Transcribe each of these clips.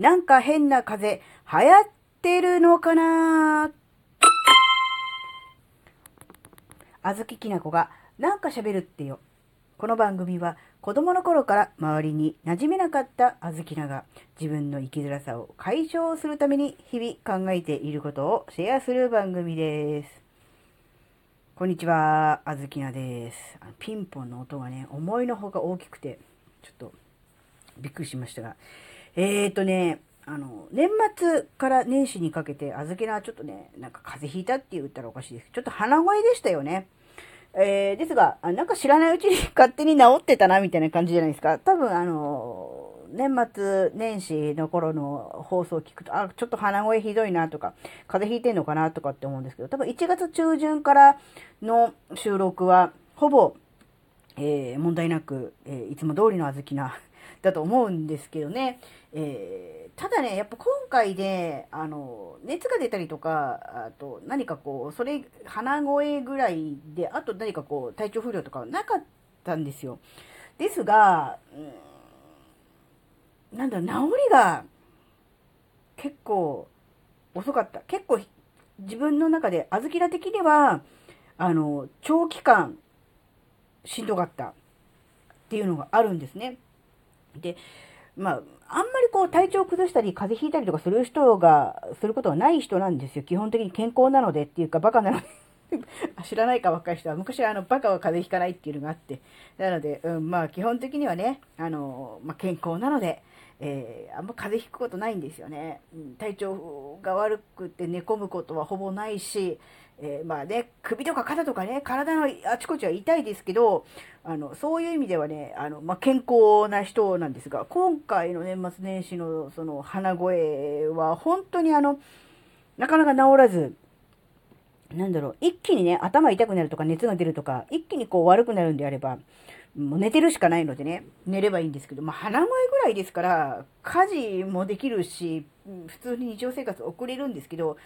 なんか変な風邪流行ってるのかな？あずききなこがなんか喋るってよ。この番組は子供の頃から周りに馴染めなかったあずきなが自分の生きづらさを解消するために日々考えていることをシェアする番組です。こんにちは、あずきなです。ピンポンの音がね、思いのほか大きくて、ちょっとびっくりしましたが。えーとね、あの、年末から年始にかけて、あずきなはちょっとね、なんか風邪ひいたって言ったらおかしいです。ちょっと鼻声でしたよね。えー、ですが、あなんか知らないうちに勝手に治ってたな、みたいな感じじゃないですか。多分、あの、年末年始の頃の放送を聞くと、あ、ちょっと鼻声ひどいなとか、風邪ひいてんのかなとかって思うんですけど、多分1月中旬からの収録は、ほぼ、えー、問題なく、えー、いつも通りのあずきな、だと思うんですけどね。えー、ただね、やっぱ今回で、あの、熱が出たりとか、あと何かこう、それ、鼻声ぐらいで、あと何かこう、体調不良とかはなかったんですよ。ですが、うん、なんだ、治りが結構遅かった。結構自分の中で、あずきら的には、あの、長期間しんどかったっていうのがあるんですね。で、まあ、あんまりこう体調を崩したり風邪ひいたりとかする人が、することはない人なんですよ。基本的に健康なのでっていうかバカなので 知らないか若い人は、昔はあの、バカは風邪ひかないっていうのがあって。なので、うん、まあ基本的にはね、あの、まあ健康なので、えー、あんま風邪ひくことないんですよね。体調が悪くて寝込むことはほぼないし、えー、まあね、首とか肩とかね、体のあちこちは痛いですけど、あの、そういう意味ではね、あの、まあ、健康な人なんですが、今回の年末年始のその鼻声は本当にあの、なかなか治らず、なんだろう、一気にね、頭痛くなるとか熱が出るとか、一気にこう悪くなるんであれば、もう寝てるしかないのでね、寝ればいいんですけど、まあ、鼻声ぐらいですから、家事もできるし、普通に日常生活送れるんですけど、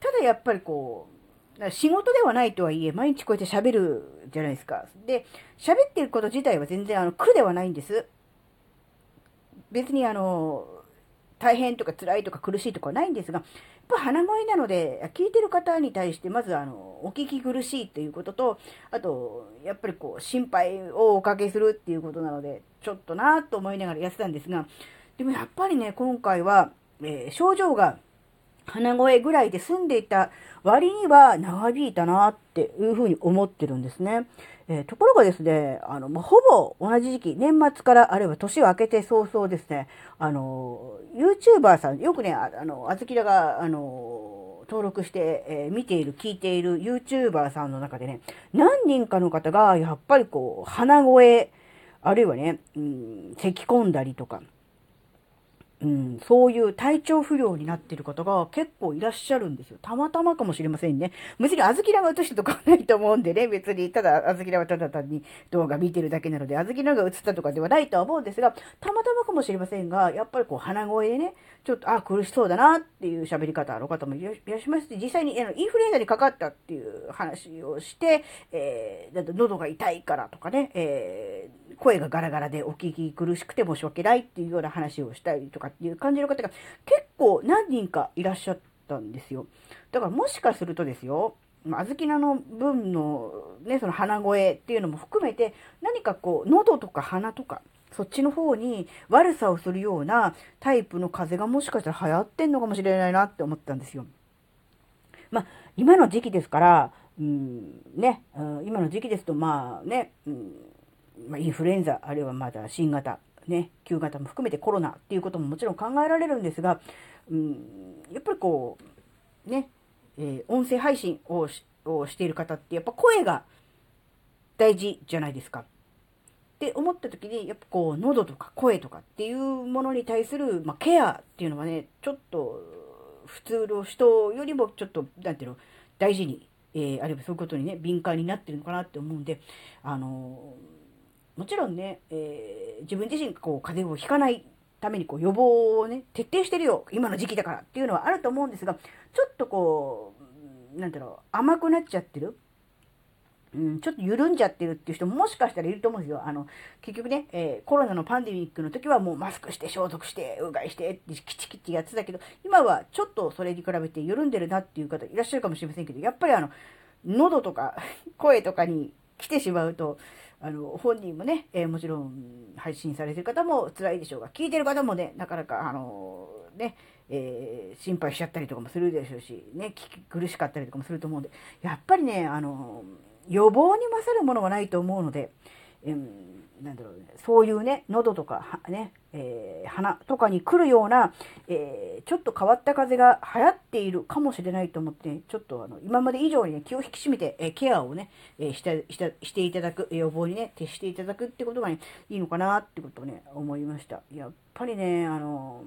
ただやっぱりこう、仕事ではないとはいえ、毎日こうやって喋るじゃないですか。で、喋ってること自体は全然あの苦ではないんです。別にあの、大変とか辛いとか苦しいとかはないんですが、やっぱ鼻声なので、聞いてる方に対してまずあの、お聞き苦しいっていうことと、あと、やっぱりこう、心配をおかけするっていうことなので、ちょっとなぁと思いながらやってたんですが、でもやっぱりね、今回は、えー、症状が鼻声ぐらいで済んでいた割には長引いたなっていうふうに思ってるんですね。えー、ところがですね、あの、まあ、ほぼ同じ時期、年末からあるいは年を明けて早々ですね、あの、YouTuber さん、よくね、あの、あずきらが、あの、登録して、えー、見ている、聞いている YouTuber さんの中でね、何人かの方が、やっぱりこう、鼻声、あるいはね、うん、咳込んだりとか、うん、そういう体調不良になってる方が結構いらっしゃるんですよ。たまたまかもしれませんね。別にあずきらが映してとかはないと思うんでね、別に、ただ、あずきらはただ単に動画見てるだけなので、あずきらが映ったとかではないとは思うんですが、たまたまかもしれませんが、やっぱりこう鼻声でね、ちょっと、あ、苦しそうだなっていう喋り方の方もいらっしゃいますし、実際にあのインフルエンザにかかったっていう話をして、えー、だ喉が痛いからとかね、えー、声がガラガラでお聞き苦しくて申し訳ないっていうような話をしたりとかっていう感じの方が結構何人かいらっしゃったんですよ。だからもしかするとですよ、あずきなの分のね、その鼻声っていうのも含めて、何かこう、喉とか鼻とか、そっちの方に悪さをするようなタイプの風邪がもしかしたら流行ってんのかもしれないなって思ったんですよ。まあ、今の時期ですから、うん、ね、うん、今の時期ですと、まあね、うんま、インフルエンザ、あるいはまだ新型、ね、旧型も含めてコロナっていうことももちろん考えられるんですが、うん、やっぱりこう、ね、えー、音声配信ををしている方って、やっぱ声が大事じゃないですか。って思った時に、やっぱこう、喉とか声とかっていうものに対する、まあ、ケアっていうのはね、ちょっと、普通の人よりもちょっと、なんていうの、大事に、えー、あるいはそういうことにね、敏感になってるのかなって思うんで、あのーもちろんね、えー、自分自身こう風邪をひかないためにこう予防をね、徹底してるよ、今の時期だからっていうのはあると思うんですが、ちょっとこう、なんだろう、甘くなっちゃってる。うん、ちょっと緩んじゃってるっていう人ももしかしたらいると思うんですよ。あの、結局ね、えー、コロナのパンデミックの時はもうマスクして消毒してうがいしてってキチキチやってたけど、今はちょっとそれに比べて緩んでるなっていう方いらっしゃるかもしれませんけど、やっぱりあの、喉とか声とかに来てしまうと、あの、本人もね、えー、もちろん配信されてる方も辛いでしょうが、聞いてる方もね、なかなか、あのー、ね、えー、心配しちゃったりとかもするでしょうし、ね、苦しかったりとかもすると思うんで、やっぱりね、あの予防に勝るものはないと思うので、えー、なんだろうね、そういうね、喉とか、ね、えー、鼻とかに来るような、えー、ちょっと変わった風が流行っているかもしれないと思って、ちょっとあの、今まで以上にね、気を引き締めて、えケアをね、えしてしてしていただく、予防にね、徹していただくってことがね、いいのかなってことをね、思いました。やっぱりね、あの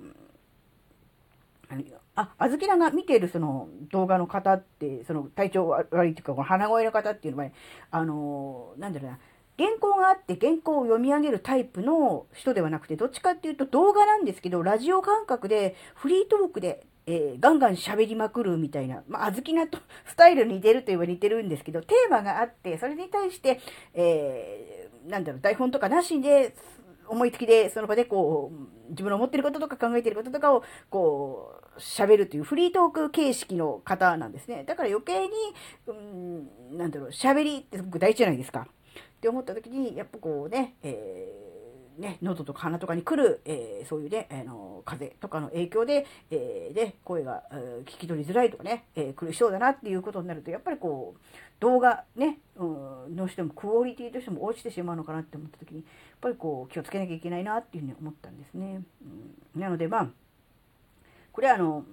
あ、あずきらが見ているその動画の方って、その体調悪いっていうか、この鼻声の方っていうのはね、あのなんだろうな、原稿があって原稿を読み上げるタイプの人ではなくて、どっちかっていうと動画なんですけど、ラジオ感覚でフリートークで、えー、ガンガン喋りまくるみたいな、まあ、あずきなと スタイルに似てると言えば似てるんですけど、テーマがあって、それに対して、えー、なんだろう、台本とかなしで、思いつきで、その場でこう、自分の思ってることとか考えてることとかを、こう、喋るというフリートーク形式の方なんですね。だから余計に、うん、なんだろう、喋りってすごく大事じゃないですか。って思った時に、やっぱこうね、えー、ね、喉とか鼻とかに来る、えー、そういうね、あの、風邪とかの影響で、えー、で、声が、えー、聞き取りづらいとかね、えー、苦しそうだなっていうことになると、やっぱりこう、動画ね、うん、どうしてもクオリティとしても落ちてしまうのかなって思った時に、やっぱりこう、気をつけなきゃいけないなっていうふうに思ったんですね。うん、なので、まあ、これはあの、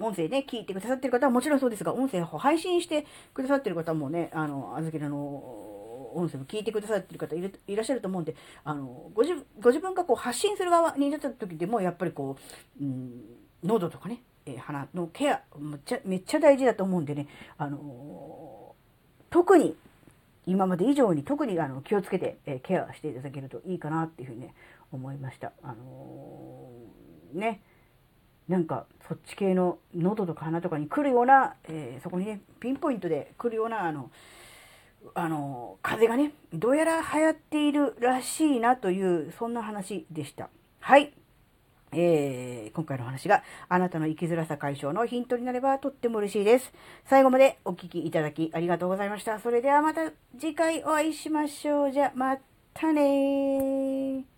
音声ね、聞いてくださってる方はもちろんそうですが、音声を配信してくださってる方もね、あの、あずきらの音声も聞いてくださってる方いらっしゃると思うんで、あの、ご自ご自分がこう発信する側になった時でも、やっぱりこう、うん、喉とかね、えー、鼻のケアめっちゃ、めっちゃ大事だと思うんでね、あのー、特に、今まで以上に特にあの気をつけて、えー、ケアしていただけるといいかなっていうふうにね、思いました。あのー、ね、なんかそっち系の喉とか鼻とかに来るような、えー、そこにね、ピンポイントで来るような、あの、あの、風がね、どうやら流行っているらしいなという、そんな話でした。はい。えー、今回の話があなたの生きづらさ解消のヒントになればとっても嬉しいです。最後までお聴きいただきありがとうございました。それではまた次回お会いしましょう。じゃ、またね。